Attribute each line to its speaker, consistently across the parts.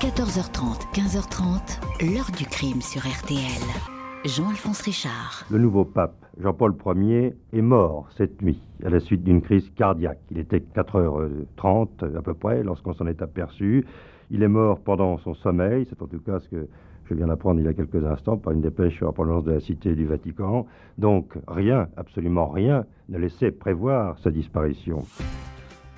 Speaker 1: 14h30, 15h30, l'heure du crime sur RTL. Jean-Alphonse Richard.
Speaker 2: Le nouveau pape, Jean-Paul Ier, est mort cette nuit à la suite d'une crise cardiaque. Il était 4h30 à peu près lorsqu'on s'en est aperçu. Il est mort pendant son sommeil, c'est en tout cas ce que je viens d'apprendre il y a quelques instants par une dépêche en provenance de la Cité du Vatican. Donc rien, absolument rien, ne laissait prévoir sa disparition.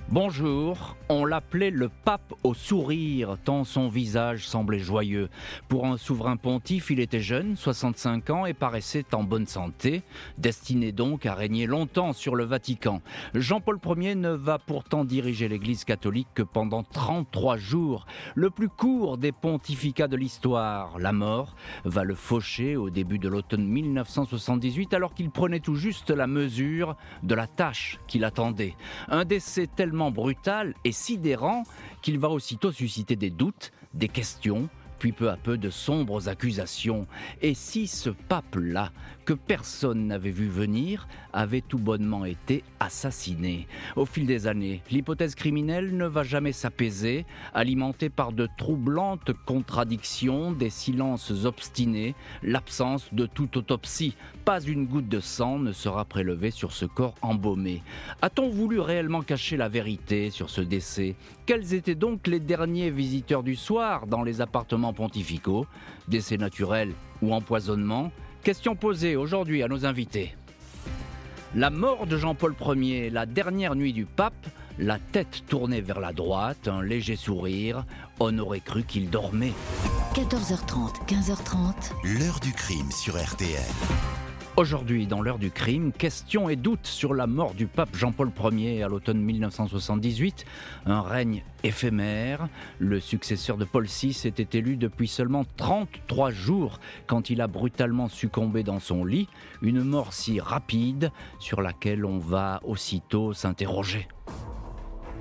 Speaker 3: Bonjour, on l'appelait le pape au sourire, tant son visage semblait joyeux. Pour un souverain pontife, il était jeune, 65 ans, et paraissait en bonne santé, destiné donc à régner longtemps sur le Vatican. Jean-Paul Ier ne va pourtant diriger l'Église catholique que pendant 33 jours, le plus court des pontificats de l'histoire. La mort va le faucher au début de l'automne 1978, alors qu'il prenait tout juste la mesure de la tâche qu'il attendait. Un décès brutal et sidérant qu'il va aussitôt susciter des doutes, des questions, puis peu à peu de sombres accusations. Et si ce pape-là, que personne n'avait vu venir, avait tout bonnement été assassiné Au fil des années, l'hypothèse criminelle ne va jamais s'apaiser, alimentée par de troublantes contradictions, des silences obstinés, l'absence de toute autopsie. Pas une goutte de sang ne sera prélevée sur ce corps embaumé. A-t-on voulu réellement cacher la vérité sur ce décès? Quels étaient donc les derniers visiteurs du soir dans les appartements pontificaux, décès naturels ou empoisonnement? Question posée aujourd'hui à nos invités. La mort de Jean-Paul Ier, la dernière nuit du pape, la tête tournée vers la droite, un léger sourire, on aurait cru qu'il dormait.
Speaker 1: 14h30, 15h30.
Speaker 4: L'heure du crime sur RTL.
Speaker 3: Aujourd'hui, dans l'heure du crime, questions et doutes sur la mort du pape Jean-Paul Ier à l'automne 1978. Un règne éphémère. Le successeur de Paul VI était élu depuis seulement 33 jours quand il a brutalement succombé dans son lit. Une mort si rapide sur laquelle on va aussitôt s'interroger.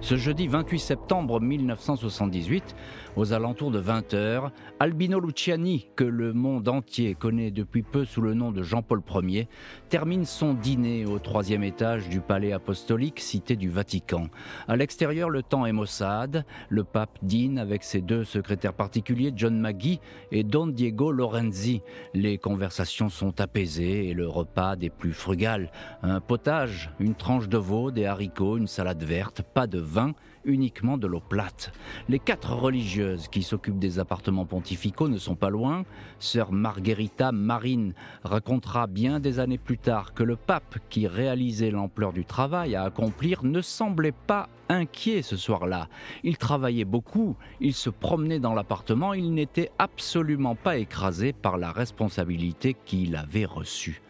Speaker 3: Ce jeudi 28 septembre 1978, aux alentours de 20h, Albino Luciani, que le monde entier connaît depuis peu sous le nom de Jean-Paul Ier, termine son dîner au troisième étage du palais apostolique cité du Vatican. À l'extérieur, le temps est maussade. Le pape dîne avec ses deux secrétaires particuliers, John Maggie et Don Diego Lorenzi. Les conversations sont apaisées et le repas des plus frugales. Un potage, une tranche de veau, des haricots, une salade verte, pas de vin, uniquement de l'eau plate. Les quatre religieuses qui s'occupent des appartements pontificaux ne sont pas loin. Sœur Margherita Marine racontera bien des années plus tard que le pape qui réalisait l'ampleur du travail à accomplir ne semblait pas inquiet ce soir-là. Il travaillait beaucoup, il se promenait dans l'appartement, il n'était absolument pas écrasé par la responsabilité qu'il avait reçue.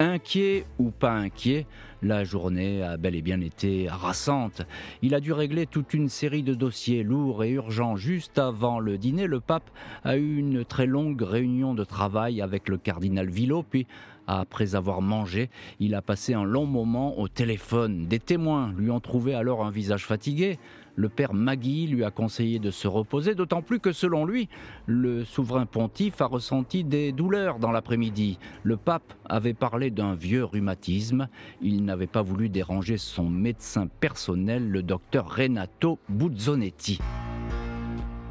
Speaker 3: Inquiet ou pas inquiet, la journée a bel et bien été harassante. Il a dû régler toute une série de dossiers lourds et urgents. Juste avant le dîner, le pape a eu une très longue réunion de travail avec le cardinal Villot, puis après avoir mangé, il a passé un long moment au téléphone. Des témoins lui ont trouvé alors un visage fatigué le père Magui lui a conseillé de se reposer, d'autant plus que selon lui, le souverain pontife a ressenti des douleurs dans l'après-midi. Le pape avait parlé d'un vieux rhumatisme. Il n'avait pas voulu déranger son médecin personnel, le docteur Renato Buzzonetti.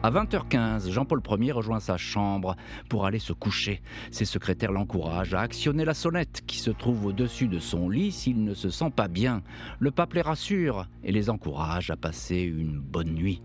Speaker 3: À 20h15, Jean-Paul Ier rejoint sa chambre pour aller se coucher. Ses secrétaires l'encouragent à actionner la sonnette qui se trouve au-dessus de son lit s'il ne se sent pas bien. Le pape les rassure et les encourage à passer une bonne nuit.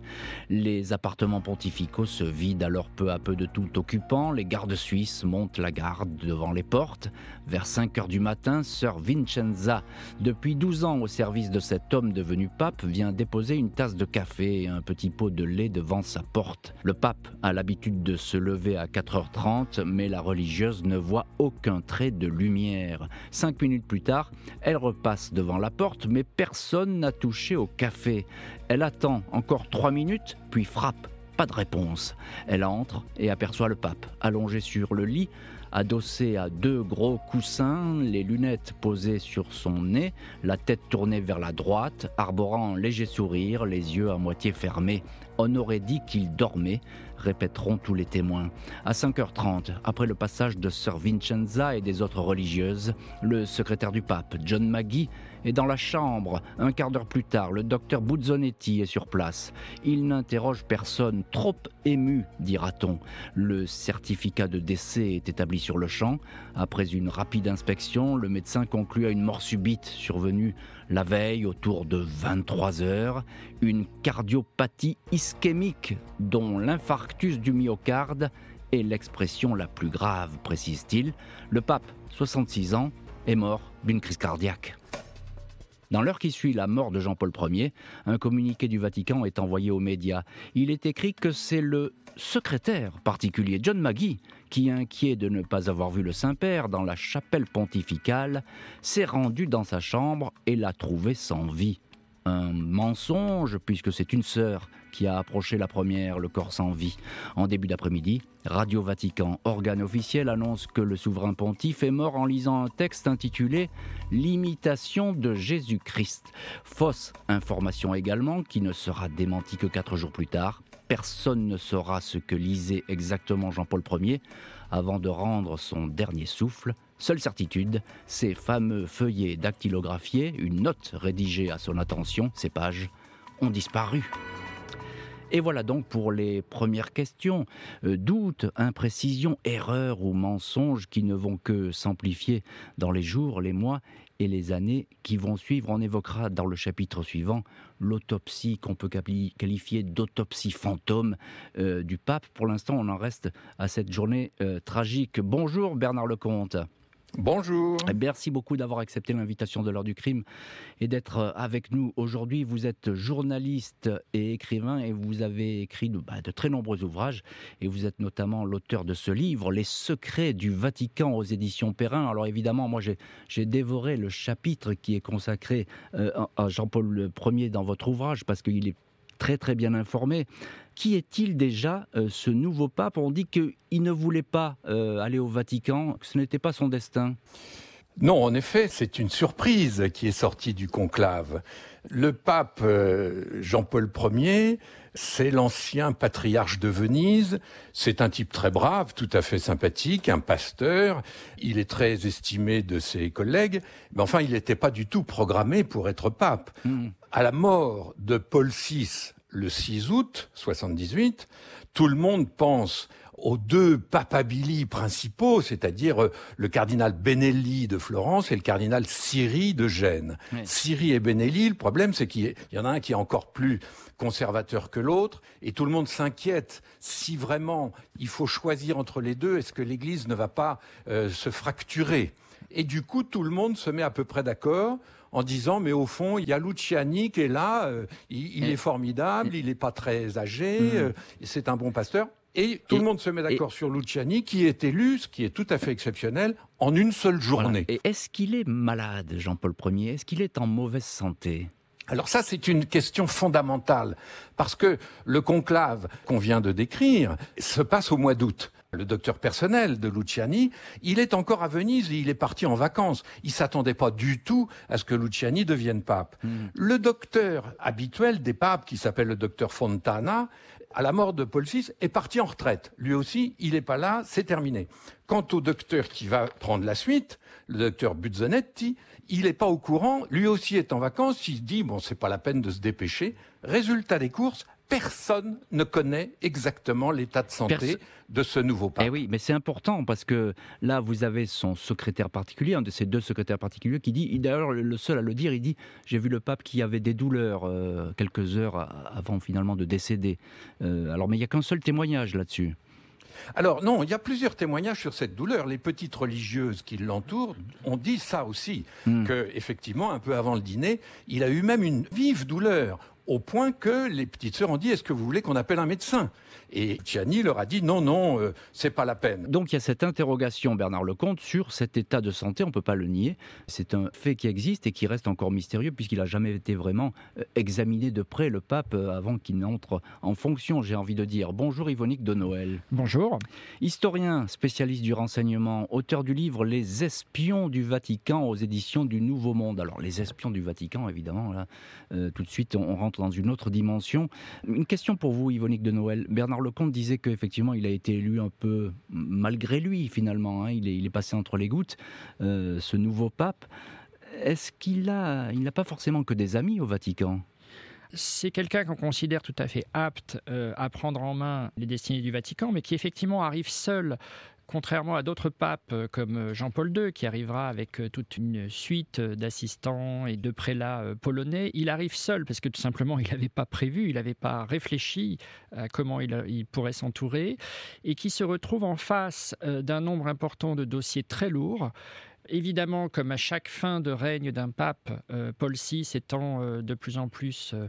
Speaker 3: Les appartements pontificaux se vident alors peu à peu de tout occupant. Les gardes suisses montent la garde devant les portes. Vers 5 h du matin, sœur Vincenza, depuis 12 ans au service de cet homme devenu pape, vient déposer une tasse de café et un petit pot de lait devant sa porte. Le pape a l'habitude de se lever à 4h30, mais la religieuse ne voit aucun trait de lumière. Cinq minutes plus tard, elle repasse devant la porte, mais personne n'a touché au café. Elle attend encore trois minutes, puis frappe. Pas de réponse. Elle entre et aperçoit le pape, allongé sur le lit, adossé à deux gros coussins, les lunettes posées sur son nez, la tête tournée vers la droite, arborant un léger sourire, les yeux à moitié fermés. On aurait dit qu'il dormait, répéteront tous les témoins. À 5h30, après le passage de Sir Vincenza et des autres religieuses, le secrétaire du pape, John Maggie, est dans la chambre. Un quart d'heure plus tard, le docteur Buzzonetti est sur place. Il n'interroge personne, trop ému, dira-t-on. Le certificat de décès est établi sur le champ. Après une rapide inspection, le médecin conclut à une mort subite survenue la veille autour de 23 heures. Une cardiopathie ischémique dont l'infarctus du myocarde est l'expression la plus grave, précise-t-il. Le pape, 66 ans, est mort d'une crise cardiaque. Dans l'heure qui suit la mort de Jean-Paul Ier, un communiqué du Vatican est envoyé aux médias. Il est écrit que c'est le secrétaire particulier, John Maggie, qui, inquiet de ne pas avoir vu le Saint-Père dans la chapelle pontificale, s'est rendu dans sa chambre et l'a trouvé sans vie un mensonge, puisque c'est une sœur qui a approché la première, le corps sans vie. En début d'après-midi, Radio Vatican, organe officiel, annonce que le souverain pontife est mort en lisant un texte intitulé L'imitation de Jésus-Christ. Fausse information également, qui ne sera démentie que quatre jours plus tard. Personne ne saura ce que lisait exactement Jean-Paul Ier avant de rendre son dernier souffle. Seule certitude, ces fameux feuillets dactylographiés, une note rédigée à son attention, ces pages, ont disparu. Et voilà donc pour les premières questions. Euh, doutes, imprécisions, erreurs ou mensonges qui ne vont que s'amplifier dans les jours, les mois et les années qui vont suivre. On évoquera dans le chapitre suivant l'autopsie qu'on peut qualifier d'autopsie fantôme euh, du pape. Pour l'instant, on en reste à cette journée euh, tragique. Bonjour Bernard Lecomte.
Speaker 5: Bonjour.
Speaker 3: Merci beaucoup d'avoir accepté l'invitation de l'heure du crime et d'être euh, avec nous aujourd'hui. Vous êtes journaliste et écrivain et vous avez écrit de, bah, de très nombreux ouvrages et vous êtes notamment l'auteur de ce livre, Les secrets du Vatican aux éditions Perrin. Alors évidemment, moi j'ai dévoré le chapitre qui est consacré euh, à Jean-Paul Ier dans votre ouvrage parce qu'il est très très bien informé. Qui est-il déjà, euh, ce nouveau pape? On dit qu'il ne voulait pas euh, aller au Vatican, que ce n'était pas son destin.
Speaker 5: Non, en effet, c'est une surprise qui est sortie du conclave. Le pape euh, Jean-Paul Ier, c'est l'ancien patriarche de Venise. C'est un type très brave, tout à fait sympathique, un pasteur. Il est très estimé de ses collègues. Mais enfin, il n'était pas du tout programmé pour être pape. Hmm. À la mort de Paul VI le 6 août 78, tout le monde pense aux deux papabili principaux, c'est-à-dire euh, le cardinal Benelli de Florence et le cardinal Siri de Gênes. Siri et Benelli, le problème c'est qu'il y en a un qui est encore plus conservateur que l'autre, et tout le monde s'inquiète si vraiment il faut choisir entre les deux, est-ce que l'Église ne va pas euh, se fracturer Et du coup, tout le monde se met à peu près d'accord en disant mais au fond il y a Luciani qui est là, euh, il, est formidable, il n'est pas très âgé, hmm. euh, c'est un bon pasteur. Et tout le monde se met d'accord sur Luciani, qui est élu, ce qui est tout à fait exceptionnel, en une seule journée.
Speaker 3: Et est-ce qu'il est malade, Jean-Paul Ier? Est-ce qu'il est en mauvaise santé?
Speaker 5: Alors ça, c'est une question fondamentale, parce que le conclave qu'on vient de décrire se passe au mois d'août le docteur personnel de Luciani, il est encore à Venise et il est parti en vacances. Il s'attendait pas du tout à ce que Luciani devienne pape. Hmm. Le docteur habituel des papes, qui s'appelle le docteur Fontana, à la mort de Paul VI, est parti en retraite. Lui aussi, il n'est pas là, c'est terminé. Quant au docteur qui va prendre la suite, le docteur Buzzonetti, il n'est pas au courant, lui aussi est en vacances, il se dit, bon, c'est pas la peine de se dépêcher. Résultat des courses, personne ne connaît exactement l'état de santé de ce nouveau pape.
Speaker 3: Eh oui, mais c'est important parce que là, vous avez son secrétaire particulier, un de ces deux secrétaires particuliers, qui dit, d'ailleurs le seul à le dire, il dit, j'ai vu le pape qui avait des douleurs euh, quelques heures avant finalement de décéder. Euh, alors, mais il n'y a qu'un seul témoignage là-dessus.
Speaker 5: Alors non, il y a plusieurs témoignages sur cette douleur. Les petites religieuses qui l'entourent ont dit ça aussi, hmm. que effectivement, un peu avant le dîner, il a eu même une vive douleur au point que les petites sœurs ont dit est-ce que vous voulez qu'on appelle un médecin? Et Gianni leur a dit non, non, euh, c'est pas la peine.
Speaker 3: Donc il y a cette interrogation, Bernard Lecomte, sur cet état de santé, on ne peut pas le nier. C'est un fait qui existe et qui reste encore mystérieux puisqu'il n'a jamais été vraiment euh, examiné de près, le pape, euh, avant qu'il n'entre en fonction, j'ai envie de dire. Bonjour Yvonique de Noël.
Speaker 6: Bonjour.
Speaker 3: Historien, spécialiste du renseignement, auteur du livre Les espions du Vatican aux éditions du Nouveau Monde. Alors les espions du Vatican, évidemment, là, tout de suite on rentre dans une autre dimension. Une question pour vous, Yvonique de Noël. Bernard Lecomte disait qu'effectivement, il a été élu un peu malgré lui, finalement. Hein. Il, est, passé entre les gouttes, euh, ce nouveau pape. Est-ce qu'il a, il n'a pas forcément que des amis au Vatican?
Speaker 6: C'est quelqu'un qu'on considère tout à fait apte euh, à prendre en main les destinées du Vatican, mais qui effectivement arrive seul contrairement à d'autres papes euh, comme euh, Jean-Paul II, qui arrivera avec euh, toute une suite d'assistants et de prélats polonais, il arrive seul parce que tout simplement il n'avait pas prévu, il n'avait pas réfléchi à comment il, pourrait s'entourer, et qui se retrouve en face d'un nombre important de dossiers très lourds Évidemment, comme à chaque fin de règne d'un pape, euh, Paul VI étant euh, de plus en plus euh,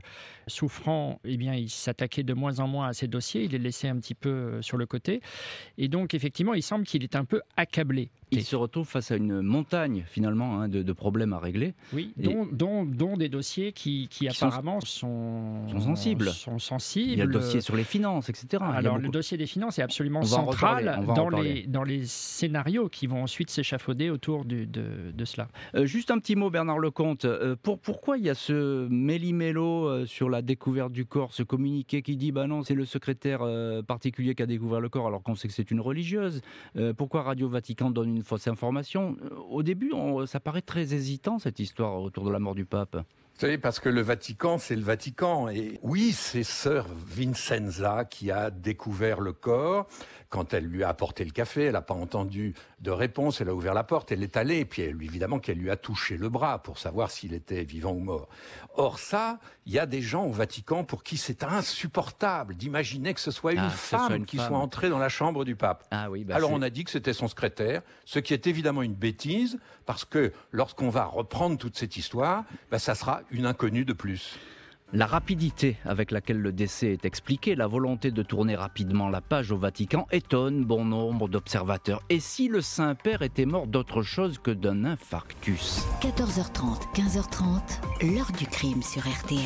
Speaker 6: souffrant, eh bien, il s'attaquait de moins en moins à ses dossiers, il les laissait un petit peu sur le côté. Et donc, effectivement, il semble qu'il est un peu accablé.
Speaker 3: Il se retrouve face à une montagne, finalement, hein, de, problèmes à régler.
Speaker 6: Oui, dont, des dossiers qui, apparemment sont,
Speaker 3: sensibles.
Speaker 6: sont sensibles.
Speaker 3: Il y a le dossier sur les finances, etc.
Speaker 6: Alors, le dossier des finances est absolument central dans, les, dans les scénarios qui vont ensuite s'échafauder autour de, cela.
Speaker 3: Euh, juste un petit mot, Bernard Lecomte. Euh, pour, pourquoi il y a ce méli-mélo euh, sur la découverte du corps, ce communiqué qui dit bah non, c'est le secrétaire particulier qui a découvert le corps alors qu'on sait que c'est une religieuse Pourquoi Radio Vatican donne une fausse information? Au début, ça paraît très hésitant cette histoire autour de la mort du pape.
Speaker 5: Vous savez, parce que le Vatican, c'est le Vatican. Et oui, c'est sœur Vincenza qui a découvert le corps. Quand elle lui a apporté le café, elle n'a pas entendu de réponse, elle a ouvert la porte, elle est allée, et puis évidemment qu'elle lui a touché le bras pour savoir s'il était vivant ou mort. Or ça, il y a des gens au Vatican pour qui c'est insupportable d'imaginer que ce soit une ah, femme qui soit entrée dans la chambre du pape. Ah oui, bah Alors on a dit que c'était son secrétaire, ce qui est évidemment une bêtise, parce que lorsqu'on va reprendre toute cette histoire, bah, ça sera une inconnue de plus.
Speaker 3: La rapidité avec laquelle le décès est expliqué, la volonté de tourner rapidement la page au Vatican étonne bon nombre d'observateurs. Et si le Saint-Père était mort d'autre chose que d'un infarctus?
Speaker 1: 14h30, 15h30, l'heure du crime sur RTL.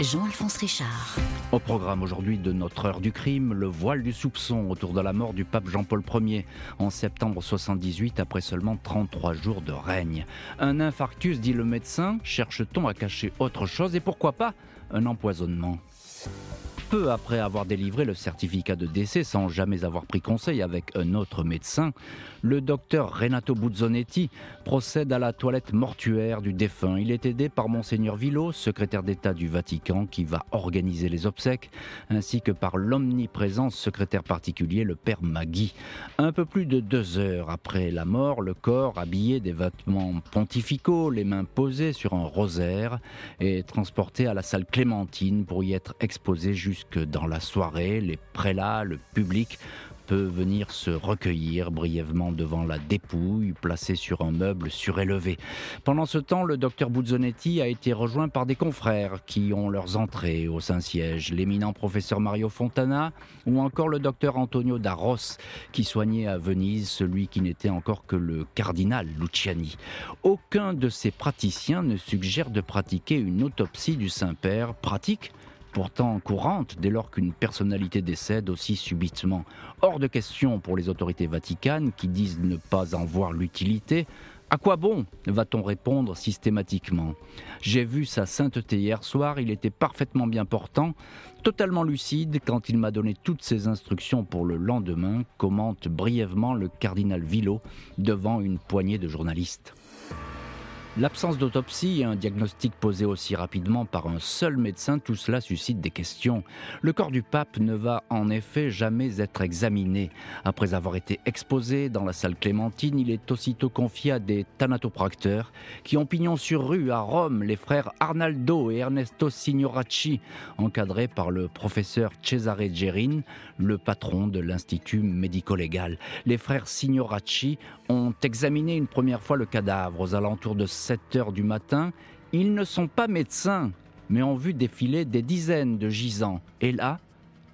Speaker 1: Jean-Alphonse Richard.
Speaker 3: Au programme aujourd'hui de notre heure du crime, le voile du soupçon autour de la mort du pape Jean-Paul Ier en septembre 78 après seulement 33 jours de règne. Un infarctus, dit le médecin, cherche-t-on à cacher autre chose et pourquoi pas un empoisonnement? Peu après avoir délivré le certificat de décès sans jamais avoir pris conseil avec un autre médecin, le docteur Renato Buzzonetti procède à la toilette mortuaire du défunt. Il est aidé par monseigneur Villot, secrétaire d'État du Vatican, qui va organiser les obsèques, ainsi que par l'omniprésent secrétaire particulier, le père Magui. Un peu plus de deux heures après la mort, le corps, habillé des vêtements pontificaux, les mains posées sur un rosaire, est transporté à la salle Clémentine pour y être exposé jusque dans la soirée. Les prélats, le public peut venir se recueillir brièvement devant la dépouille placée sur un meuble surélevé. Pendant ce temps, le docteur Buzzonetti a été rejoint par des confrères qui ont leurs entrées au Saint-Siège, l'éminent professeur Mario Fontana ou encore le docteur Antonio Darros qui soignait à Venise celui qui n'était encore que le cardinal Luciani. Aucun de ces praticiens ne suggère de pratiquer une autopsie du Saint-Père, pratique pourtant courante dès lors qu'une personnalité décède aussi subitement. Hors de question pour les autorités vaticanes qui disent ne pas en voir l'utilité. À quoi bon va-t-on répondre systématiquement? J'ai vu sa sainteté hier soir, il était parfaitement bien portant, totalement lucide quand il m'a donné toutes ses instructions pour le lendemain, commente brièvement le cardinal Villot devant une poignée de journalistes. L'absence d'autopsie et un diagnostic posé aussi rapidement par un seul médecin, tout cela suscite des questions. Le corps du pape ne va en effet jamais être examiné. Après avoir été exposé dans la salle Clémentine, il est aussitôt confié à des thanatopracteurs qui ont pignon sur rue à Rome les frères Arnaldo et Ernesto Signoracci, encadrés par le professeur Cesare Gerin, le patron de l'Institut médico-légal. Les frères Signoracci ont examiné une première fois le cadavre aux alentours de 7 heures du matin. Ils ne sont pas médecins, mais ont vu défiler des dizaines de gisants. Et là,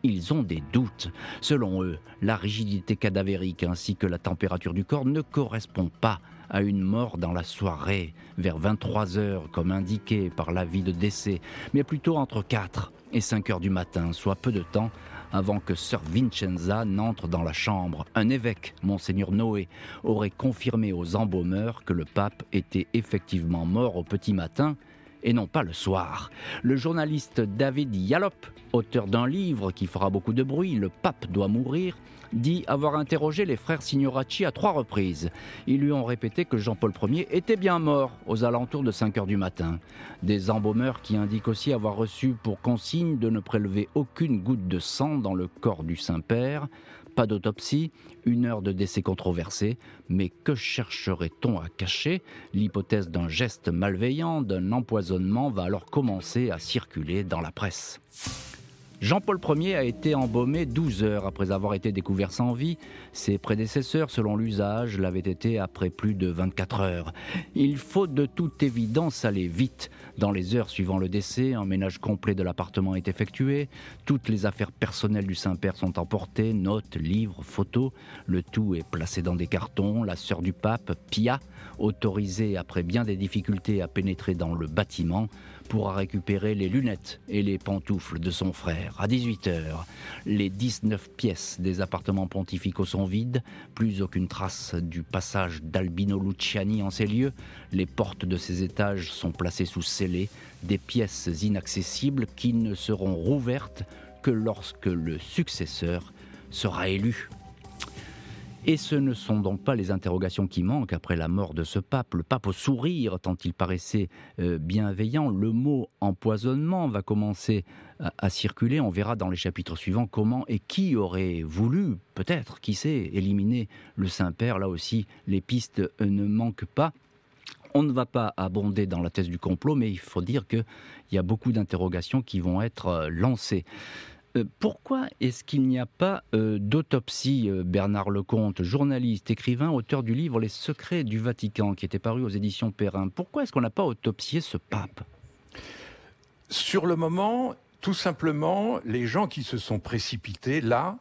Speaker 3: ils ont des doutes. Selon eux, la rigidité cadavérique ainsi que la température du corps ne correspond pas à une mort dans la soirée, vers 23 heures comme indiqué par l'avis de décès, mais plutôt entre 4 et 5 heures du matin, soit peu de temps avant que Sir Vincenza n'entre dans la chambre. Un évêque, monseigneur Noé, aurait confirmé aux embaumeurs que le pape était effectivement mort au petit matin et non pas le soir. Le journaliste David Yallop, auteur d'un livre qui fera beaucoup de bruit, Le pape doit mourir, dit avoir interrogé les frères Signoracci à trois reprises. Ils lui ont répété que Jean-Paul Ier était bien mort aux alentours de 5 heures du matin. Des embaumeurs qui indiquent aussi avoir reçu pour consigne de ne prélever aucune goutte de sang dans le corps du Saint-Père. Pas d'autopsie, une heure de décès controversé, mais que chercherait-on à cacher? L'hypothèse d'un geste malveillant, d'un empoisonnement va alors commencer à circuler dans la presse. Jean-Paul Ier a été embaumé 12 heures après avoir été découvert sans vie. Ses prédécesseurs, selon l'usage, l'avaient été après plus de 24 heures. Il faut de toute évidence aller vite. Dans les heures suivant le décès, un ménage complet de l'appartement est effectué. Toutes les affaires personnelles du Saint-Père sont emportées, notes, livres, photos. Le tout est placé dans des cartons. La sœur du pape, Pia, autorisée après bien des difficultés à pénétrer dans le bâtiment, pourra récupérer les lunettes et les pantoufles de son frère. À 18h, les 19 pièces des appartements pontificaux sont vides, plus aucune trace du passage d'Albino Luciani en ces lieux. Les portes de ces étages sont placées sous scellés, des pièces inaccessibles qui ne seront rouvertes que lorsque le successeur sera élu. Et ce ne sont donc pas les interrogations qui manquent après la mort de ce pape. Le pape au sourire, tant il paraissait euh, bienveillant. Le mot empoisonnement va commencer à, circuler. On verra dans les chapitres suivants comment et qui aurait voulu, peut-être, qui sait, éliminer le Saint-Père. Là aussi, les pistes euh, ne manquent pas. On ne va pas abonder dans la thèse du complot, mais il faut dire qu'il y a beaucoup d'interrogations qui vont être euh, lancées. Euh, pourquoi est-ce qu'il n'y a pas euh, d'autopsie, euh, Bernard Lecomte, journaliste, écrivain, auteur du livre Les secrets du Vatican, qui était paru aux éditions Perrin? Pourquoi est-ce qu'on n'a pas autopsié ce pape?
Speaker 5: Sur le moment, tout simplement, les gens qui se sont précipités là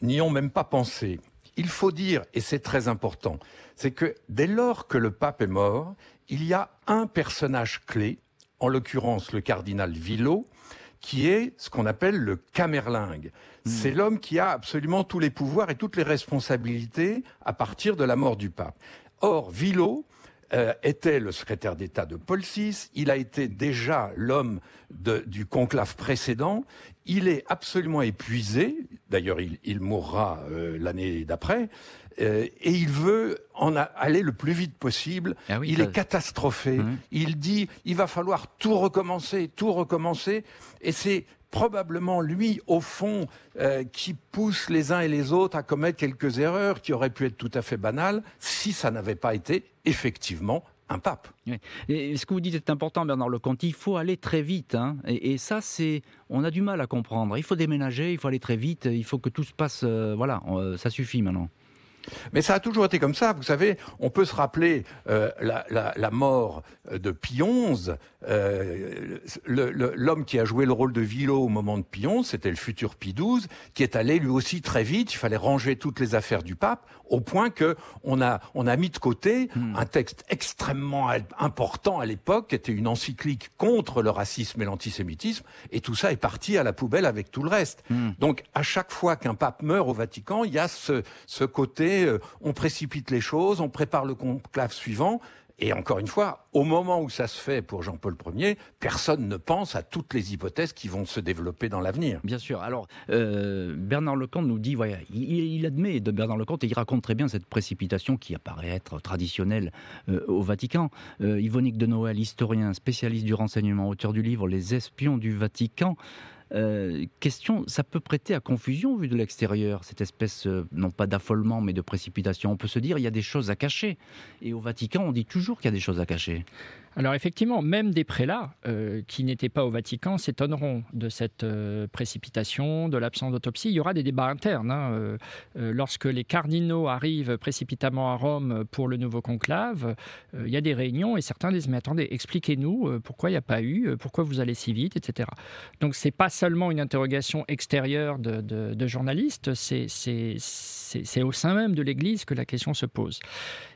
Speaker 5: n'y ont même pas pensé. Il faut dire, et c'est très important, c'est que dès lors que le pape est mort, il y a un personnage clé, en l'occurrence le cardinal Villot, qui est ce qu'on appelle le camerlingue. Hmm. C'est l'homme qui a absolument tous les pouvoirs et toutes les responsabilités à partir de la mort du pape. Or, Villot euh, était le secrétaire d'État de Paul VI, il a été déjà l'homme du conclave précédent, il est absolument épuisé, d'ailleurs il, mourra euh, l'année d'après, euh, et il veut en aller le plus vite possible. Ah il est catastrophé. Mmh. Il dit il va falloir tout recommencer, tout recommencer. Et c'est probablement lui, au fond, euh, qui pousse les uns et les autres à commettre quelques erreurs qui auraient pu être tout à fait banales si ça n'avait pas été effectivement un pape.
Speaker 3: Ce que vous dites est important, Bernard Lecomte. Il faut aller très vite. Hein. Et, ça, c'est, on a du mal à comprendre. Il faut déménager, il faut aller très vite, il faut que tout se passe. Euh, voilà, ça suffit maintenant.
Speaker 5: Mais ça a toujours été comme ça. Vous savez, on peut se rappeler euh, la, mort de Pie XI. Euh, l'homme qui a joué le rôle de Villot au moment de XI, c'était le futur Pie XII, qui est allé lui aussi très vite. Il fallait ranger toutes les affaires du pape, au point que on a, on a mis de côté hmm. un texte extrêmement important à l'époque, qui était une encyclique contre le racisme et l'antisémitisme, et tout ça est parti à la poubelle avec tout le reste. Hmm. Donc, à chaque fois qu'un pape meurt au Vatican, il y a ce, ce côté euh, on précipite les choses, on prépare le conclave suivant. Et encore une fois, au moment où ça se fait pour Jean-Paul Ier, personne ne pense à toutes les hypothèses qui vont se développer dans l'avenir.
Speaker 3: Bien sûr. Alors, euh, Bernard Lecomte nous dit, voilà, il, admet de Bernard Lecomte et il raconte très bien cette précipitation qui apparaît être traditionnelle euh, au Vatican. Yvonique de Noël, historien, spécialiste du renseignement, auteur du livre Les espions du Vatican. Euh, question, ça peut prêter à confusion vu de l'extérieur, cette espèce, euh, non pas d'affolement, mais de précipitation. On peut se dire, il y a des choses à cacher. Et au Vatican, on dit toujours qu'il y a des choses à cacher.
Speaker 6: Alors effectivement, même des prélats euh, qui n'étaient pas au Vatican s'étonneront de cette euh, précipitation, de l'absence d'autopsie. Il y aura des débats internes. Hein, euh, lorsque les cardinaux arrivent précipitamment à Rome pour le nouveau conclave, il y a des réunions et certains disent mais attendez, expliquez-nous pourquoi il n'y a pas eu, pourquoi vous allez si vite, etc. Donc c'est pas seulement une interrogation extérieure de, de journalistes, c'est au sein même de l'Église que la question se pose.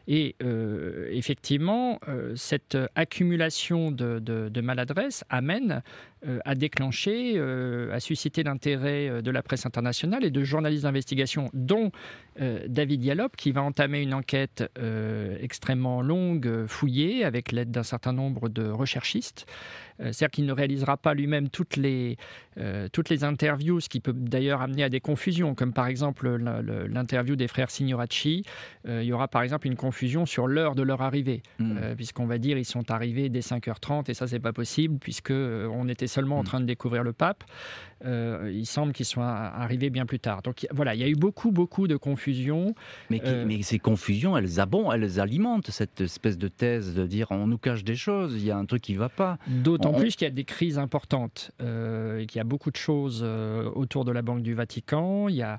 Speaker 6: Et euh, effectivement, euh, cette accumulation de, de, maladresse amène euh, à déclencher, à susciter l'intérêt de la presse internationale et de journalistes d'investigation, dont David Dialop, qui va entamer une enquête extrêmement longue, fouillée, avec l'aide d'un certain nombre de recherchistes. C'est-à-dire qu'il ne réalisera pas lui-même toutes les, toutes les interviews, ce qui peut d'ailleurs amener à des confusions, comme par exemple l'interview des frères Signoracci. il y aura par exemple une confusion sur l'heure de leur arrivée, euh, puisqu'on va dire ils sont arrivés dès 5h30 et ça c'est pas possible puisque euh, on était seulement en hmm. train de découvrir le pape. Euh, il semble qu'ils soient arrivés bien plus tard. Donc voilà, il y a eu beaucoup beaucoup de confusion.
Speaker 3: Mais, mais ces confusions, elles abondent, elles alimentent cette espèce de thèse de dire on nous cache des choses, il y a un truc qui va pas.
Speaker 6: D'autant plus qu'il y a des crises importantes et qu'il y a beaucoup de choses autour de la Banque du Vatican. Il y a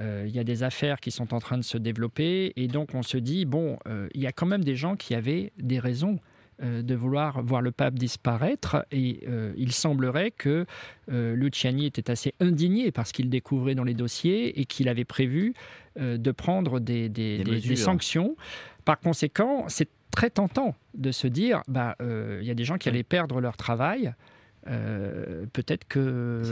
Speaker 6: il y a des affaires qui sont en train de se développer et donc on se dit bon euh, il y a quand même des gens qui avaient des raisons euh, de vouloir voir le pape disparaître et euh, il semblerait que Luciani était assez indigné parce qu'il découvrait dans les dossiers et qu'il avait prévu de prendre des, des sanctions. Par conséquent, c'est très tentant de se dire, bah, il y a des gens qui allaient perdre leur travail. Euh, peut-être que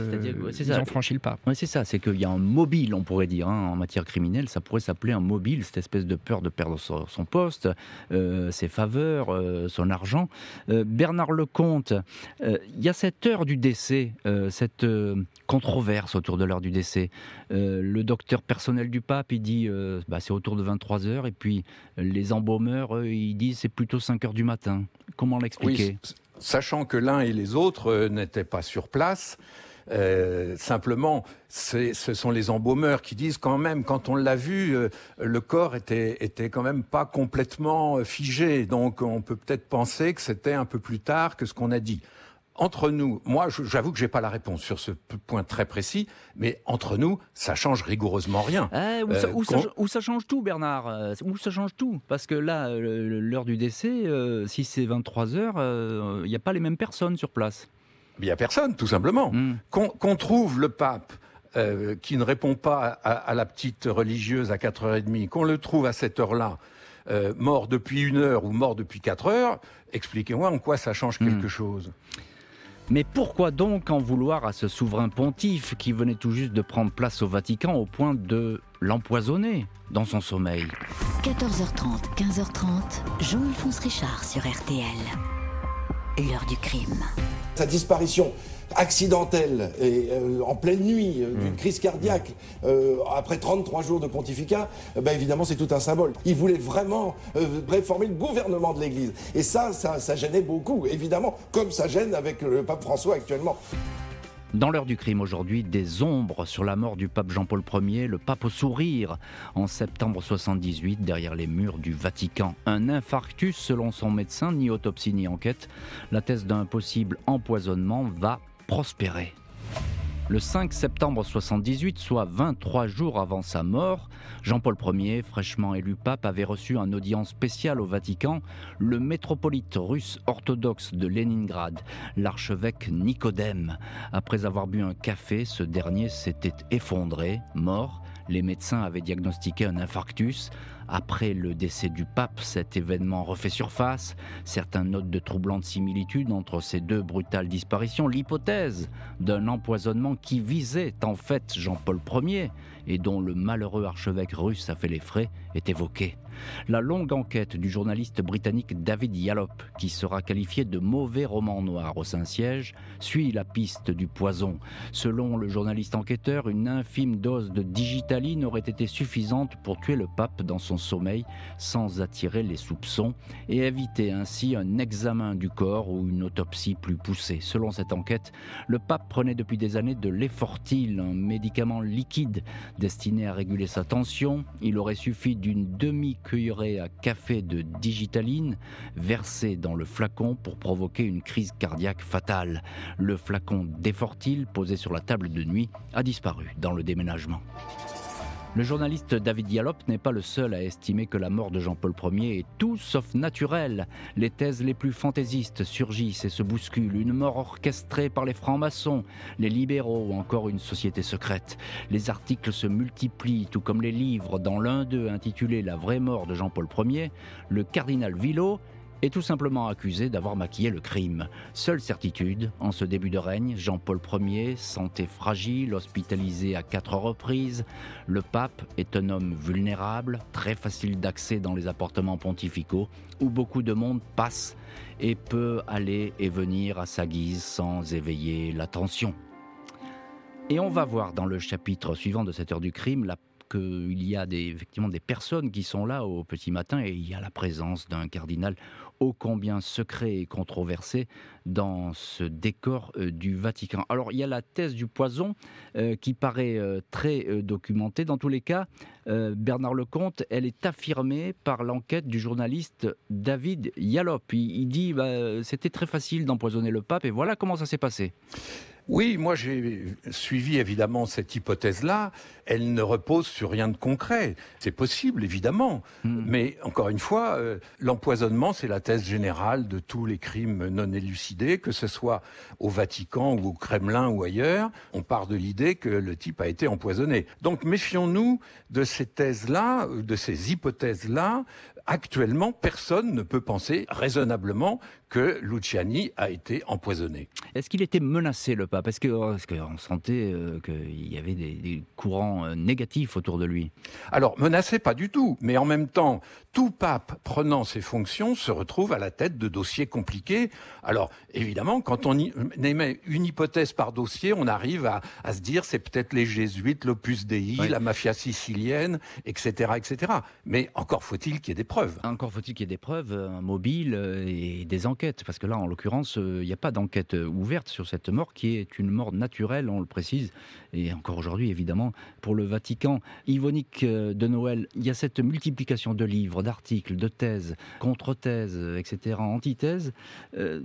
Speaker 6: ils ont franchi le pas.
Speaker 3: c'est ça, c'est qu'il y a un mobile, on pourrait dire, hein, en matière criminelle, ça pourrait s'appeler un mobile, cette espèce de peur de perdre son, poste, euh, ses faveurs, euh, son argent. Bernard Lecomte, il y a cette heure du décès, cette controverse autour de l'heure du décès. le docteur personnel du pape, il dit bah, c'est autour de 23 heures, et puis les embaumeurs, ils disent c'est plutôt 5 heures du matin. Comment l'expliquer?
Speaker 5: Sachant que l'un et les autres euh, n'étaient pas sur place. Euh, simplement, ce sont les embaumeurs qui disent quand même, quand on l'a vu, euh, le corps était, était quand même pas complètement figé. Donc on peut peut-être penser que c'était un peu plus tard que ce qu'on a dit entre nous, moi j'avoue que j'ai pas la réponse sur ce point très précis, mais entre nous, ça change rigoureusement rien.
Speaker 3: Eh, où, ça, change tout, Bernard euh, Où ça change tout Parce que là, euh, l'heure du décès, euh, si c'est 23 heures, il n'y a pas les mêmes personnes sur place.
Speaker 5: Il n'y a personne, tout simplement. Hmm. Qu'on trouve le pape qui ne répond pas à, la petite religieuse à 4h30, qu'on le trouve à cette heure-là, mort depuis une heure ou mort depuis 4 heures, expliquez-moi en quoi ça change hmm. quelque chose.
Speaker 3: Mais pourquoi donc en vouloir à ce souverain pontife qui venait tout juste de prendre place au Vatican au point de l'empoisonner dans son sommeil
Speaker 1: 14h30, 15h30, Jean-Alphonse Richard sur RTL. L'heure du crime.
Speaker 7: Sa disparition accidentelle et euh, en pleine nuit euh, d'une mm. crise cardiaque euh, après 33 jours de pontificat, ben évidemment c'est tout un symbole. Il voulait vraiment réformer le gouvernement de l'Église. Et ça, ça, ça gênait beaucoup, évidemment, comme ça gêne avec le pape François actuellement.
Speaker 3: Dans l'heure du crime aujourd'hui, des ombres sur la mort du pape Jean-Paul Ier, le pape au sourire, en septembre 78, derrière les murs du Vatican. Un infarctus selon son médecin, ni autopsie ni enquête. La thèse d'un possible empoisonnement va Le 5 septembre 78, soit 23 jours avant sa mort, Jean-Paul Ier, fraîchement élu pape, avait reçu un audience spéciale au Vatican le métropolite russe orthodoxe de Leningrad, l'archevêque Nicodème. Après avoir bu un café, ce dernier s'était effondré, mort. Les médecins avaient diagnostiqué un infarctus. Après le décès du pape, cet événement refait surface. Certains notent de troublantes similitudes entre ces deux brutales disparitions. L'hypothèse d'un empoisonnement qui visait en fait Jean-Paul Ier et dont le malheureux archevêque russe a fait les frais est évoquée. La longue enquête du journaliste britannique David Yallop, qui sera qualifié de mauvais roman noir au Saint-Siège, suit la piste du poison. Selon le journaliste enquêteur, une infime dose de digitaline aurait été suffisante pour tuer le pape dans son sommeil sans attirer les soupçons et éviter ainsi un examen du corps ou une autopsie plus poussée. Selon cette enquête, le pape prenait depuis des années de l'effortil, un médicament liquide destiné à réguler sa tension. Il aurait suffi d'une demi-cuillerée à café de digitaline versée dans le flacon pour provoquer une crise cardiaque fatale. Le flacon d'effortil posé sur la table de nuit a disparu dans le déménagement. Le journaliste David Dialop n'est pas le seul à estimer que la mort de Jean-Paul Ier est tout sauf naturelle. Les thèses les plus fantaisistes surgissent et se bousculent. Une mort orchestrée par les francs-maçons, les libéraux ou encore une société secrète. Les articles se multiplient, tout comme les livres. Dans l'un d'eux intitulé La vraie mort de Jean-Paul Ier, le cardinal Villot est tout simplement accusé d'avoir maquillé le crime. Seule certitude, en ce début de règne, Jean-Paul Ier, santé fragile, hospitalisé à quatre reprises, le pape est un homme vulnérable, très facile d'accès dans les appartements pontificaux, où beaucoup de monde passe et peut aller et venir à sa guise sans éveiller l'attention. Et on va voir dans le chapitre suivant de cette heure du crime qu'il y a des, effectivement des personnes qui sont là au petit matin et il y a la présence d'un cardinal ô combien secret et controversé dans ce décor euh, du Vatican. Alors il y a la thèse du poison euh, qui paraît euh, très documentée. Dans tous les cas, Bernard Lecomte, elle est affirmée par l'enquête du journaliste David Yalop. Il, dit bah, c'était très facile d'empoisonner le pape et voilà comment ça s'est passé.
Speaker 5: Oui, moi j'ai suivi évidemment cette hypothèse-là. Elle ne repose sur rien de concret. C'est possible, évidemment. Hmm. Mais encore une fois, euh, l'empoisonnement, c'est la thèse générale de tous les crimes non élucidés, que ce soit au Vatican ou au Kremlin ou ailleurs. On part de l'idée que le type a été empoisonné. Donc méfions-nous de ces thèses-là, de ces hypothèses-là, actuellement, personne ne peut penser raisonnablement que Luciani a été empoisonné.
Speaker 3: Est-ce qu'il était menacé, le pape? Est-ce qu'on sentait euh, qu'il y avait des, courants euh, négatifs autour de lui
Speaker 5: Alors, menacé, pas du tout. Mais en même temps, tout pape prenant ses fonctions se retrouve à la tête de dossiers compliqués. Alors, évidemment, quand on émet une hypothèse par dossier, on arrive à, se dire c'est peut-être les jésuites, l'opus dei, la mafia sicilienne, etc., etc. Mais encore faut-il qu'il y ait des preuves.
Speaker 3: Encore faut-il qu'il y ait des preuves, un mobile euh, et des enquêtes. Parce que là, en l'occurrence, euh, il n'y a pas d'enquête ouverte sur cette mort qui est une mort naturelle, on le précise. Et encore aujourd'hui, évidemment, pour le Vatican. Yvonique de Noël, il y a cette multiplication de livres, d'articles, de thèses, contre-thèses, etc., antithèses.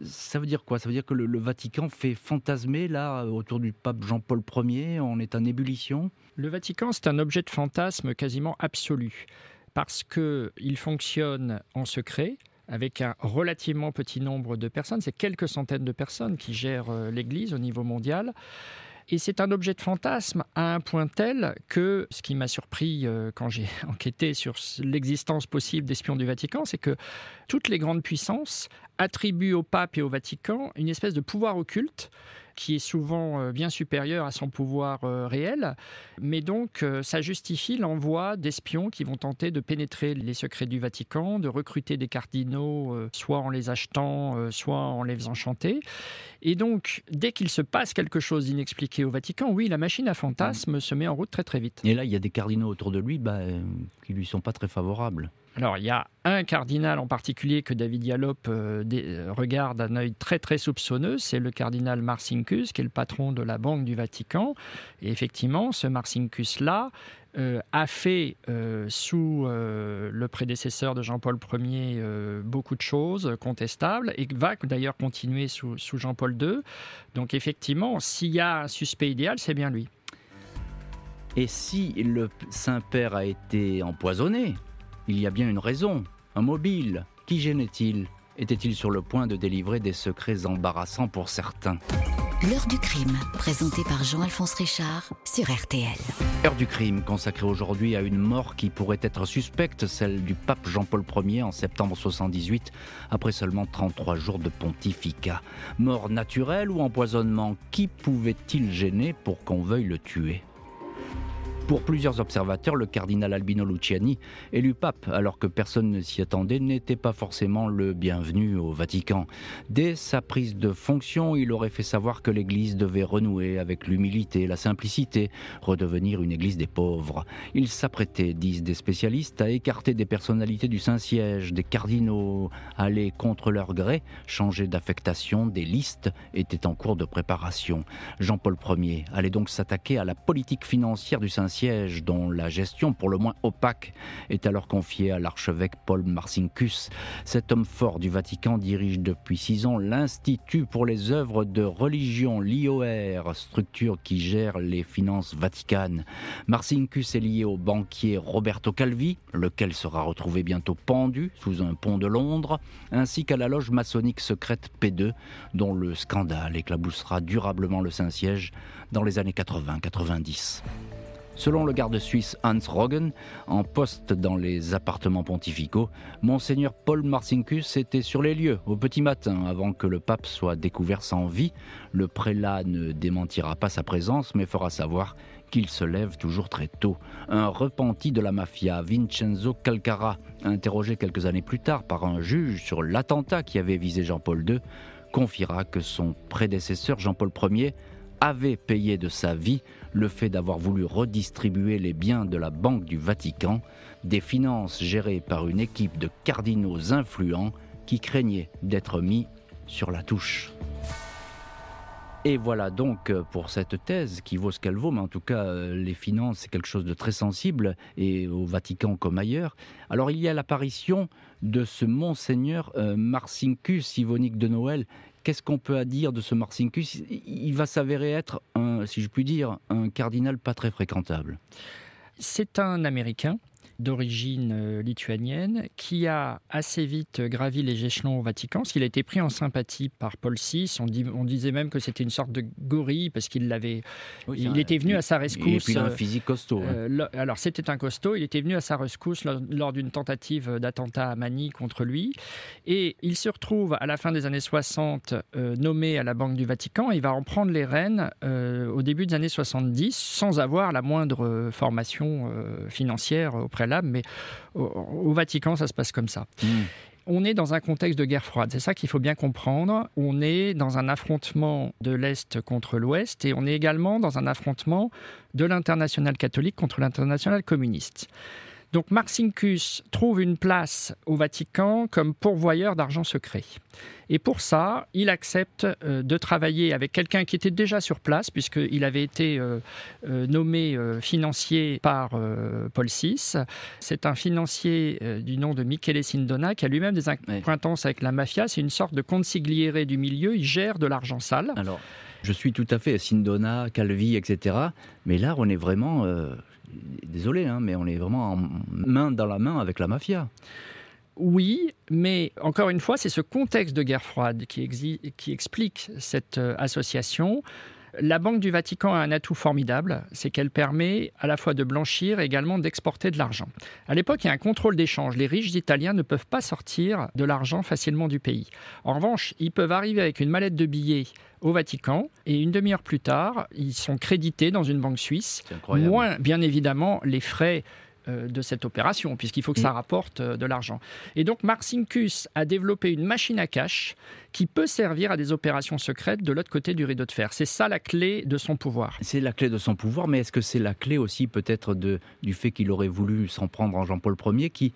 Speaker 3: ça veut dire quoi? Ça veut dire que le, le Vatican fait fantasmer, là, autour du pape Jean-Paul Ier, on est en ébullition?
Speaker 6: Le Vatican, c'est un objet de fantasme quasiment absolu parce qu'il fonctionne en secret avec un relativement petit nombre de personnes. C'est quelques centaines de personnes qui gèrent euh, l'Église au niveau mondial. Et c'est un objet de fantasme à un point tel que ce qui m'a surpris euh, quand j'ai enquêté sur l'existence possible d'espions du Vatican, c'est que toutes les grandes puissances attribuent au pape et au Vatican une espèce de pouvoir occulte qui est souvent euh, bien supérieur à son pouvoir euh, réel. Mais donc, euh, ça justifie l'envoi d'espions qui vont tenter de pénétrer les secrets du Vatican, de recruter des cardinaux, soit en les achetant, soit en les faisant chanter. Et donc, dès qu'il se passe quelque chose d'inexpliqué au Vatican, oui, la machine à fantasmes se met en route très très vite.
Speaker 3: Et là, il y a des cardinaux autour de lui bah, qui lui sont pas très favorables.
Speaker 6: Alors, il y a un cardinal en particulier que David Dialop euh, euh, regarde d'un œil très très soupçonneux, c'est le cardinal Marcinkus, qui est le patron de la Banque du Vatican. Et effectivement, ce Marcinkus-là euh, a fait sous le prédécesseur de Jean-Paul Ier beaucoup de choses contestables et va d'ailleurs continuer sous Jean-Paul II. Donc effectivement, s'il y a un suspect idéal, c'est bien lui.
Speaker 3: Et si le Saint-Père a été empoisonné, il y a bien une raison. Un mobile. Qui gênait-il? Était-il sur le point de délivrer des secrets embarrassants pour certains?
Speaker 1: L'heure du crime, présentée par Jean-Alphonse Richard sur RTL.
Speaker 3: L'heure du crime, consacrée aujourd'hui à une mort qui pourrait être suspecte, celle du pape Jean-Paul Ier en septembre 78, après seulement 33 jours de pontificat. Mort naturelle ou empoisonnement Qui pouvait-il gêner pour qu'on veuille le tuer? Pour plusieurs observateurs, le cardinal Albino Luciani, élu pape alors que personne ne s'y attendait, n'était pas forcément le bienvenu au Vatican. Dès sa prise de fonction, il aurait fait savoir que l'Église devait renouer avec l'humilité, la simplicité, redevenir une Église des pauvres. Il s'apprêtait, disent des spécialistes, à écarter des personnalités du Saint-Siège, des cardinaux, aller contre leur gré, changer d'affectation, des listes étaient en cours de préparation. Jean-Paul Ier allait donc s'attaquer à la politique financière du Saint-Siège siège dont la gestion, pour le moins opaque, est alors confiée à l'archevêque Paul Marcinkus. Cet homme fort du Vatican dirige depuis six ans l'Institut pour les œuvres de religion, l'IOR, structure qui gère les finances vaticanes. Marcinkus est lié au banquier Roberto Calvi, lequel sera retrouvé bientôt pendu sous un pont de Londres, ainsi qu'à la loge maçonnique secrète P2, dont le scandale éclaboussera durablement le Saint-Siège dans les années 80-90. Selon le garde suisse Hans Roggen, en poste dans les appartements pontificaux, Monseigneur Paul Marcinkus était sur les lieux au petit matin avant que le pape soit découvert sans vie. Le prélat ne démentira pas sa présence mais fera savoir qu'il se lève toujours très tôt. Un repenti de la mafia, Vincenzo Calcara, interrogé quelques années plus tard par un juge sur l'attentat qui avait visé Jean-Paul II, confiera que son prédécesseur Jean-Paul Ier avait payé de sa vie le fait d'avoir voulu redistribuer les biens de la Banque du Vatican, des finances gérées par une équipe de cardinaux influents qui craignaient d'être mis sur la touche. Et voilà donc euh, pour cette thèse qui vaut ce qu'elle vaut, mais en tout cas euh, les finances c'est quelque chose de très sensible et au Vatican comme ailleurs. Alors il y a l'apparition de ce monseigneur euh, Marcinkus Ivonique de Noël Qu'est-ce qu'on peut dire de ce Marcinkus Il va s'avérer être, si je puis dire, un cardinal pas très fréquentable.
Speaker 6: C'est un Américain d'origine euh, lituanienne qui a assez vite gravi les échelons au Vatican, parce qu'il a été pris en sympathie par Paul VI. On, on disait même que c'était une sorte de gorille parce qu'il l'avait. il était venu à sa rescousse. Et
Speaker 3: puis un physique costaud. Euh,
Speaker 6: alors c'était un costaud. Il était venu à sa rescousse lors, d'une tentative d'attentat à Manille contre lui, et il se retrouve à la fin des années 60 euh, nommé à la Banque du Vatican. il va en prendre les rênes au début des années 70 sans avoir la moindre formation financière auprès mais au, Vatican, ça se passe comme ça. Hmm. On est dans un contexte de guerre froide, c'est ça qu'il faut bien comprendre. On est dans un affrontement de l'Est contre l'Ouest et on est également dans un affrontement de l'international catholique contre l'international communiste. Donc Marcinkus trouve une place au Vatican comme pourvoyeur d'argent secret. Et pour ça, il accepte euh, de travailler avec quelqu'un qui était déjà sur place, puisqu'il avait été euh, euh, nommé financier par Paul VI. C'est un financier du nom de Michele Sindona qui a lui-même des acquaintances avec la mafia. C'est une sorte de consigliere du milieu. Il gère de l'argent sale.
Speaker 3: Alors, je suis tout à fait Sindona, Calvi, etc. Mais là, on est vraiment désolé, hein, mais on est vraiment en main dans la main avec la mafia.
Speaker 6: Oui, mais encore une fois, c'est ce contexte de guerre froide qui, qui explique cette euh, association. La Banque du Vatican a un atout formidable, c'est qu'elle permet à la fois de blanchir et également d'exporter de l'argent. À l'époque, il y a un contrôle d'échange. Les riches italiens ne peuvent pas sortir de l'argent facilement du pays. En revanche, ils peuvent arriver avec une mallette de billets au Vatican et une demi-heure plus tard, ils sont crédités dans une banque suisse. Moins, bien évidemment, les frais de cette opération, puisqu'il faut que ça mm. rapporte euh, de l'argent. Et donc Marcinkus a développé une machine à cash qui peut servir à des opérations secrètes de l'autre côté du rideau de fer. C'est ça la clé de son pouvoir.
Speaker 3: C'est la clé de son pouvoir, mais est-ce que c'est la clé aussi peut-être du fait qu'il aurait voulu s'en prendre en Jean-Paul Ier qui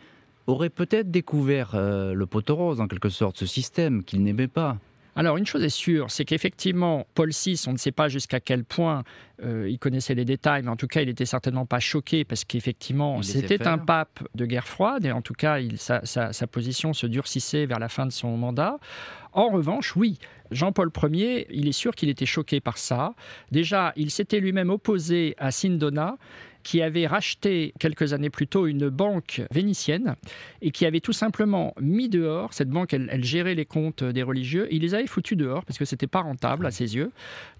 Speaker 3: aurait peut-être découvert euh, le poteau rose en quelque sorte, ce système qu'il n'aimait pas?
Speaker 6: Alors, une chose est sûre, c'est qu'effectivement, Paul VI, on ne sait pas jusqu'à quel point euh, il connaissait les détails, mais en tout cas, il n'était certainement pas choqué parce qu'effectivement, c'était un pape de guerre froide et en tout cas, sa, position se durcissait vers la fin de son mandat. En revanche, oui, Jean-Paul Ier, il est sûr qu'il était choqué par ça. Déjà, il s'était lui-même opposé à Sindona qui avait racheté quelques années plus tôt une banque vénitienne et qui avait tout simplement mis dehors, cette banque, elle, gérait les comptes des religieux, il les avait foutus dehors parce que c'était pas rentable à ses yeux.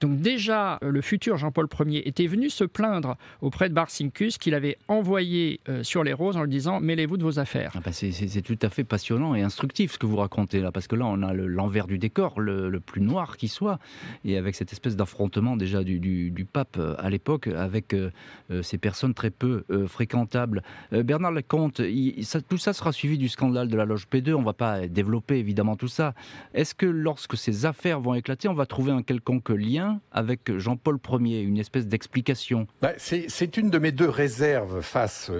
Speaker 6: Donc déjà, euh, le futur Jean-Paul Ier était venu se plaindre auprès de Barcincus qu'il avait envoyé euh, sur les roses en lui disant mêlez-vous de vos affaires.
Speaker 3: Ah bah, c'est tout à fait passionnant et instructif ce que vous racontez là, parce que là on a l'envers du décor, le, plus noir qui soit, et avec cette espèce d'affrontement déjà du, pape euh, à l'époque avec ses personne très peu fréquentable. Bernard Lecomte, tout ça sera suivi du scandale de la loge P2. On ne va pas développer évidemment tout ça. Est-ce que lorsque ces affaires vont éclater, on va trouver un quelconque lien avec Jean-Paul Ier, une espèce d'explication?
Speaker 5: Bah, C'est une de mes deux réserves face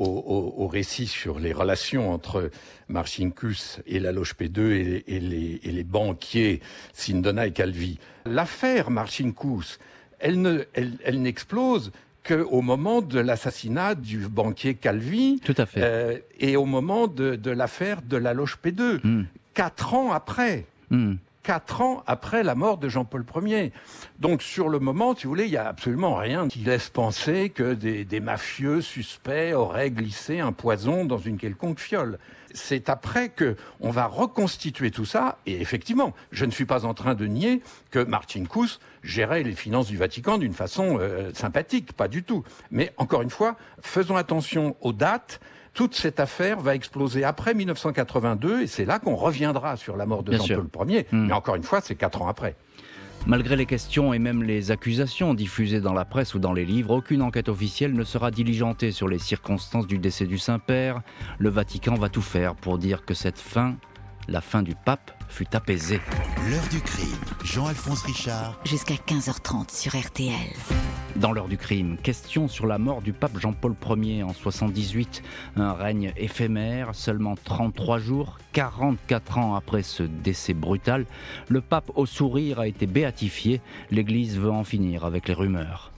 Speaker 5: au, récit sur les relations entre Marcinkus et la Loge P2 et, les, banquiers Sindona et Calvi. L'affaire Marcinkus, elle, n'explose qu'au moment de l'assassinat du banquier Calvi.
Speaker 3: Tout à fait. Euh,
Speaker 5: et au moment de, l'affaire de la Loge P2. Hmm. Quatre ans après. Hmm quatre ans après la mort de Jean-Paul Ier. Donc sur le moment, si vous voulez, il n'y a absolument rien qui laisse penser que des, mafieux suspects auraient glissé un poison dans une quelconque fiole. C'est après que on va reconstituer tout ça, et effectivement, je ne suis pas en train de nier que Martin Kous gérait les finances du Vatican d'une façon euh, sympathique, pas du tout. Mais encore une fois, faisons attention aux dates, toute cette affaire va exploser après 1982 et c'est là qu'on reviendra sur la mort de Jean-Paul Ier. Hmm. Mais encore une fois, c'est quatre ans après.
Speaker 3: Malgré les questions et même les accusations diffusées dans la presse ou dans les livres, aucune enquête officielle ne sera diligentée sur les circonstances du décès du Saint-Père. Le Vatican va tout faire pour dire que cette fin, la fin du pape, fut apaisée.
Speaker 4: L'heure du crime, Jean-Alphonse Richard.
Speaker 1: Jusqu'à 15h30 sur RTL.
Speaker 3: Dans l'heure du crime, question sur la mort du pape Jean-Paul Ier en 78, un règne éphémère, seulement 33 jours, 44 ans après ce décès brutal, le pape au sourire a été béatifié, l'Église veut en finir avec les rumeurs.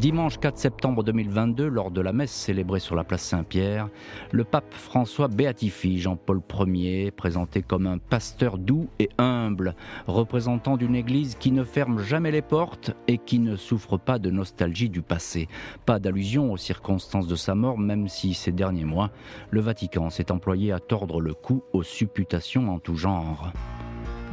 Speaker 3: Dimanche 4 septembre 2022, lors de la messe célébrée sur la place Saint-Pierre, le pape François béatifie Jean-Paul Ier, présenté comme un pasteur doux et humble, représentant d'une église qui ne ferme jamais les portes et qui ne souffre pas de nostalgie du passé. Pas d'allusion aux circonstances de sa mort, même si ces derniers mois, le Vatican s'est employé à tordre le cou aux supputations en tout genre.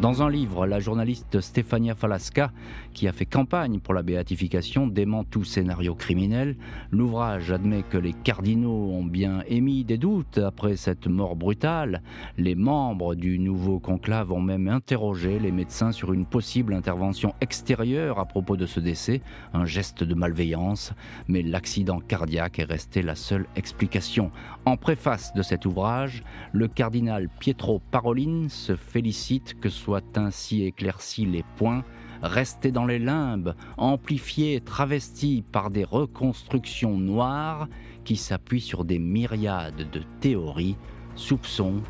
Speaker 3: Dans un livre, la journaliste Stefania Falasca, qui a fait campagne pour la béatification, dément tout scénario criminel. L'ouvrage admet que les cardinaux ont bien émis des doutes après cette mort brutale. Les membres du nouveau conclave ont même interrogé les médecins sur une possible intervention extérieure à propos de ce décès, un geste de malveillance, mais l'accident cardiaque est resté la seule explication. En préface de cet ouvrage, le cardinal Pietro Parolin se félicite que ainsi éclaircis les points, restés dans les limbes, amplifiés, travestis par des reconstructions noires qui s'appuient sur des myriades de théories, soupçons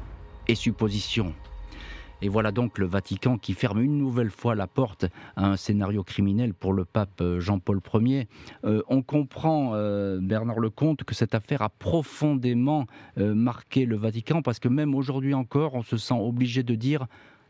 Speaker 3: et suppositions. Et voilà donc le Vatican qui ferme une nouvelle fois la porte à un scénario criminel pour le pape euh, Jean-Paul Ier. Euh, on comprend, euh, Bernard Lecomte, que cette affaire a profondément marqué le Vatican parce que même aujourd'hui encore, on se sent obligé de dire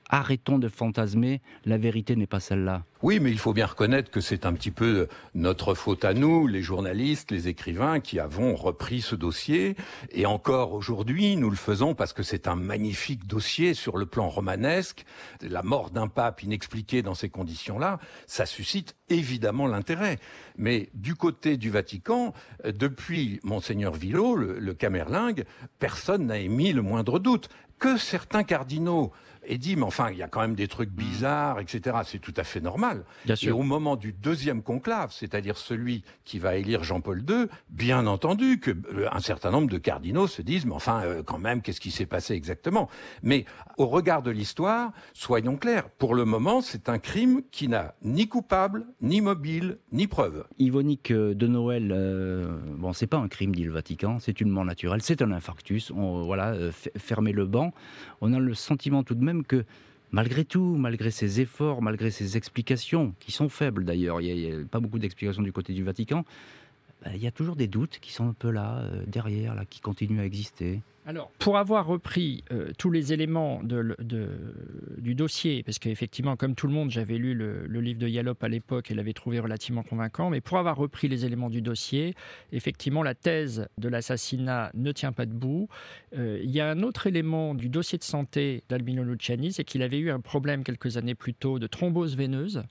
Speaker 3: arrêtons de fantasmer, la vérité n'est pas celle-là.
Speaker 5: Oui, mais il faut bien reconnaître que c'est un petit peu notre faute à nous, les journalistes, les écrivains, qui avons repris ce dossier. Et encore aujourd'hui, nous le faisons parce que c'est un magnifique dossier sur le plan romanesque. La mort d'un pape inexpliqué dans ces conditions-là, ça suscite évidemment l'intérêt. Mais du côté du Vatican, depuis Monseigneur Villot, le, le Camerlingue, personne n'a émis le moindre doute. Que certains cardinaux et dit, mais enfin, il y a quand même des trucs bizarres, etc. C'est tout à fait normal. Et au moment du deuxième conclave, c'est-à-dire celui qui va élire Jean-Paul II, bien entendu que euh, un certain nombre de cardinaux se disent, mais enfin, euh, quand même, qu'est-ce qui s'est passé exactement? Mais au regard de l'histoire, soyons clairs, pour le moment, c'est un crime qui n'a ni coupable, ni mobile, ni preuve.
Speaker 3: Yvonique euh, de Noël, bon, c'est pas un crime, dit le Vatican, c'est une mort naturelle, c'est un infarctus. On, voilà, fermer le banc. On a le sentiment tout de même que malgré tout, malgré ses efforts, malgré ses explications, qui sont faibles d'ailleurs, il n'y a, pas beaucoup d'explications du côté du Vatican, bah, il y a toujours des doutes qui sont un peu là, euh, derrière, là, qui continuent à exister.
Speaker 6: Alors, pour avoir repris euh, tous les éléments de, du dossier, parce qu'effectivement, comme tout le monde, j'avais lu le, livre de Yallop à l'époque et l'avais trouvé relativement convaincant, mais pour avoir repris les éléments du dossier, effectivement, la thèse de l'assassinat ne tient pas debout. Euh, il y a un autre élément du dossier de santé d'Albino Luciani, c'est qu'il avait eu un problème quelques années plus tôt de thrombose veineuse.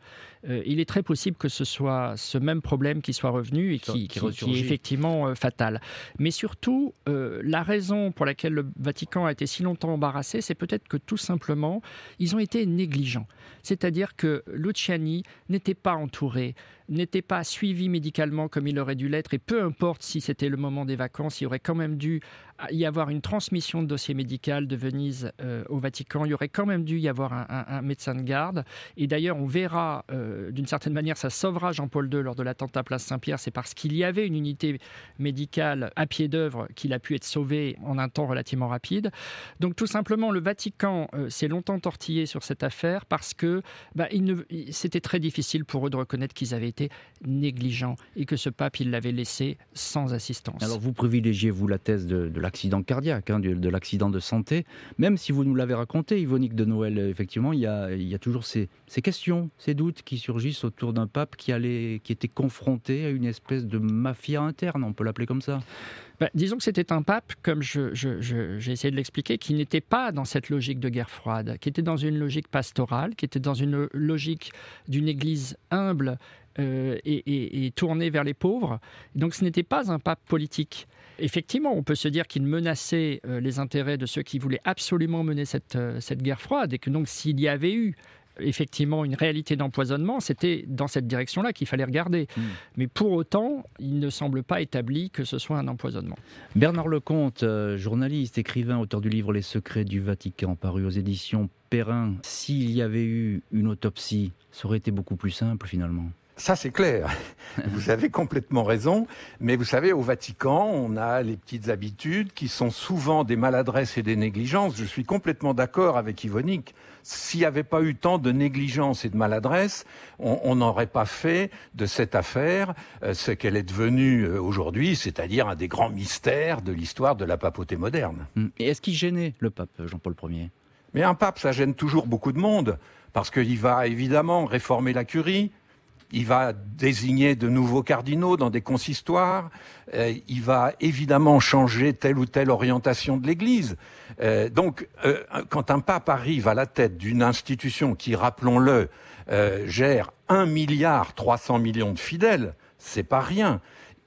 Speaker 6: Euh, il est très possible que ce soit ce même problème qui soit revenu et qui, qui, est effectivement fatal. Mais surtout, la raison pour laquelle le Vatican a été si longtemps embarrassé, c'est peut-être que tout simplement, ils ont été négligents. C'est-à-dire que Luciani n'était pas entouré n'était pas suivi médicalement comme il aurait dû l'être, et peu importe si c'était le moment des vacances, il aurait quand même dû y avoir une transmission de dossier médical de Venise euh, au Vatican, il y aurait quand même dû y avoir un, médecin de garde. Et d'ailleurs, on verra, euh, d'une certaine manière, ça sauvera Jean-Paul II lors de l'attentat Place Saint-Pierre, c'est parce qu'il y avait une unité médicale à pied d'œuvre qu'il a pu être sauvé en un temps relativement rapide. Donc tout simplement, le Vatican euh, s'est longtemps tortillé sur cette affaire parce que bah, c'était très difficile pour eux de reconnaître qu'ils avaient été négligents et que ce pape, il l'avait laissé sans assistance.
Speaker 3: Alors vous privilégiez, vous, la thèse de, l'accident cardiaque, hein, de, l'accident de santé, même si vous nous l'avez raconté, Yvonique de Noël, effectivement, il y a, toujours ces, questions, ces doutes qui surgissent autour d'un pape qui, était confronté à une espèce de mafia interne, on peut l'appeler comme ça.
Speaker 6: Ben, disons que c'était un pape, comme j'ai essayé de l'expliquer, qui n'était pas dans cette logique de guerre froide, qui était dans une logique pastorale, qui était dans une logique d'une église humble euh, et, tourné vers les pauvres. Donc ce n'était pas un pape politique. Effectivement, on peut se dire qu'il menaçait euh, les intérêts de ceux qui voulaient absolument mener cette, euh, cette guerre froide et que donc s'il y avait eu effectivement une réalité d'empoisonnement, c'était dans cette direction-là qu'il fallait regarder. Hmm. Mais pour autant, il ne semble pas établi que ce soit un empoisonnement.
Speaker 3: Bernard Lecomte, journaliste, écrivain, auteur du livre Les secrets du Vatican, paru aux éditions Perrin, s'il y avait eu une autopsie, ça aurait été beaucoup plus simple finalement.
Speaker 5: Ça, c'est clair. Vous avez complètement raison. Mais vous savez, au Vatican, on a les petites habitudes qui sont souvent des maladresses et des négligences. Je suis complètement d'accord avec Yvonique. S'il n'y avait pas eu tant de négligence et de maladresse, on n'aurait pas fait de cette affaire euh, ce qu'elle est devenue euh, aujourd'hui, c'est-à-dire un des grands mystères de l'histoire de la papauté moderne.
Speaker 3: Hum. Et est-ce qu'il gênait le pape Jean-Paul Ier?
Speaker 5: Mais un pape, ça gêne toujours beaucoup de monde, parce qu'il va évidemment réformer la curie, il va désigner de nouveaux cardinaux dans des consistoires. Euh, il va évidemment changer telle ou telle orientation de l'Église. Euh, donc, euh, quand un pape arrive à la tête d'une institution qui, rappelons-le, gère un milliard 300 millions de fidèles, c'est pas rien.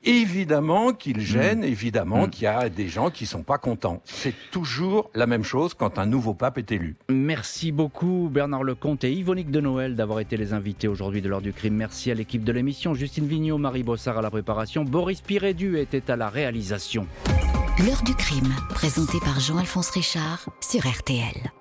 Speaker 5: Évidemment qu'il gêne, mm. évidemment mm. qu'il y a des gens qui sont pas contents. C'est toujours la même chose quand un nouveau pape est élu.
Speaker 3: Merci beaucoup Bernard Lecomte et Yvonique de Noël d'avoir été les invités aujourd'hui de l'heure du crime. Merci à l'équipe de l'émission, Justine Vignot, Marie Bossard à la préparation, Boris Pirédu était à la réalisation.
Speaker 1: L'heure du crime, présenté par Jean-Alphonse Richard sur RTL.